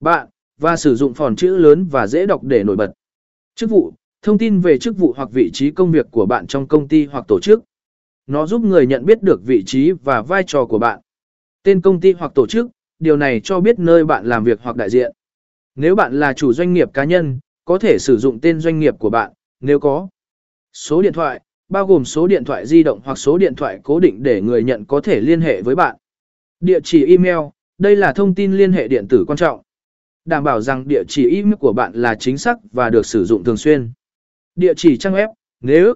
Bạn, và sử dụng phòn chữ lớn và dễ đọc để nổi bật. Chức vụ, thông tin về chức vụ hoặc vị trí công việc của bạn trong công ty hoặc tổ chức. Nó giúp người nhận biết được vị trí và vai trò của bạn. Tên công ty hoặc tổ chức, điều này cho biết nơi bạn làm việc hoặc đại diện. Nếu bạn là chủ doanh nghiệp cá nhân, có thể sử dụng tên doanh nghiệp của bạn, nếu có. Số điện thoại, bao gồm số điện thoại di động hoặc số điện thoại cố định để người nhận có thể liên hệ với bạn. Địa chỉ email, đây là thông tin liên hệ điện tử quan trọng. Đảm bảo rằng địa chỉ email của bạn là chính xác và được sử dụng thường xuyên. Địa chỉ trang web, nếu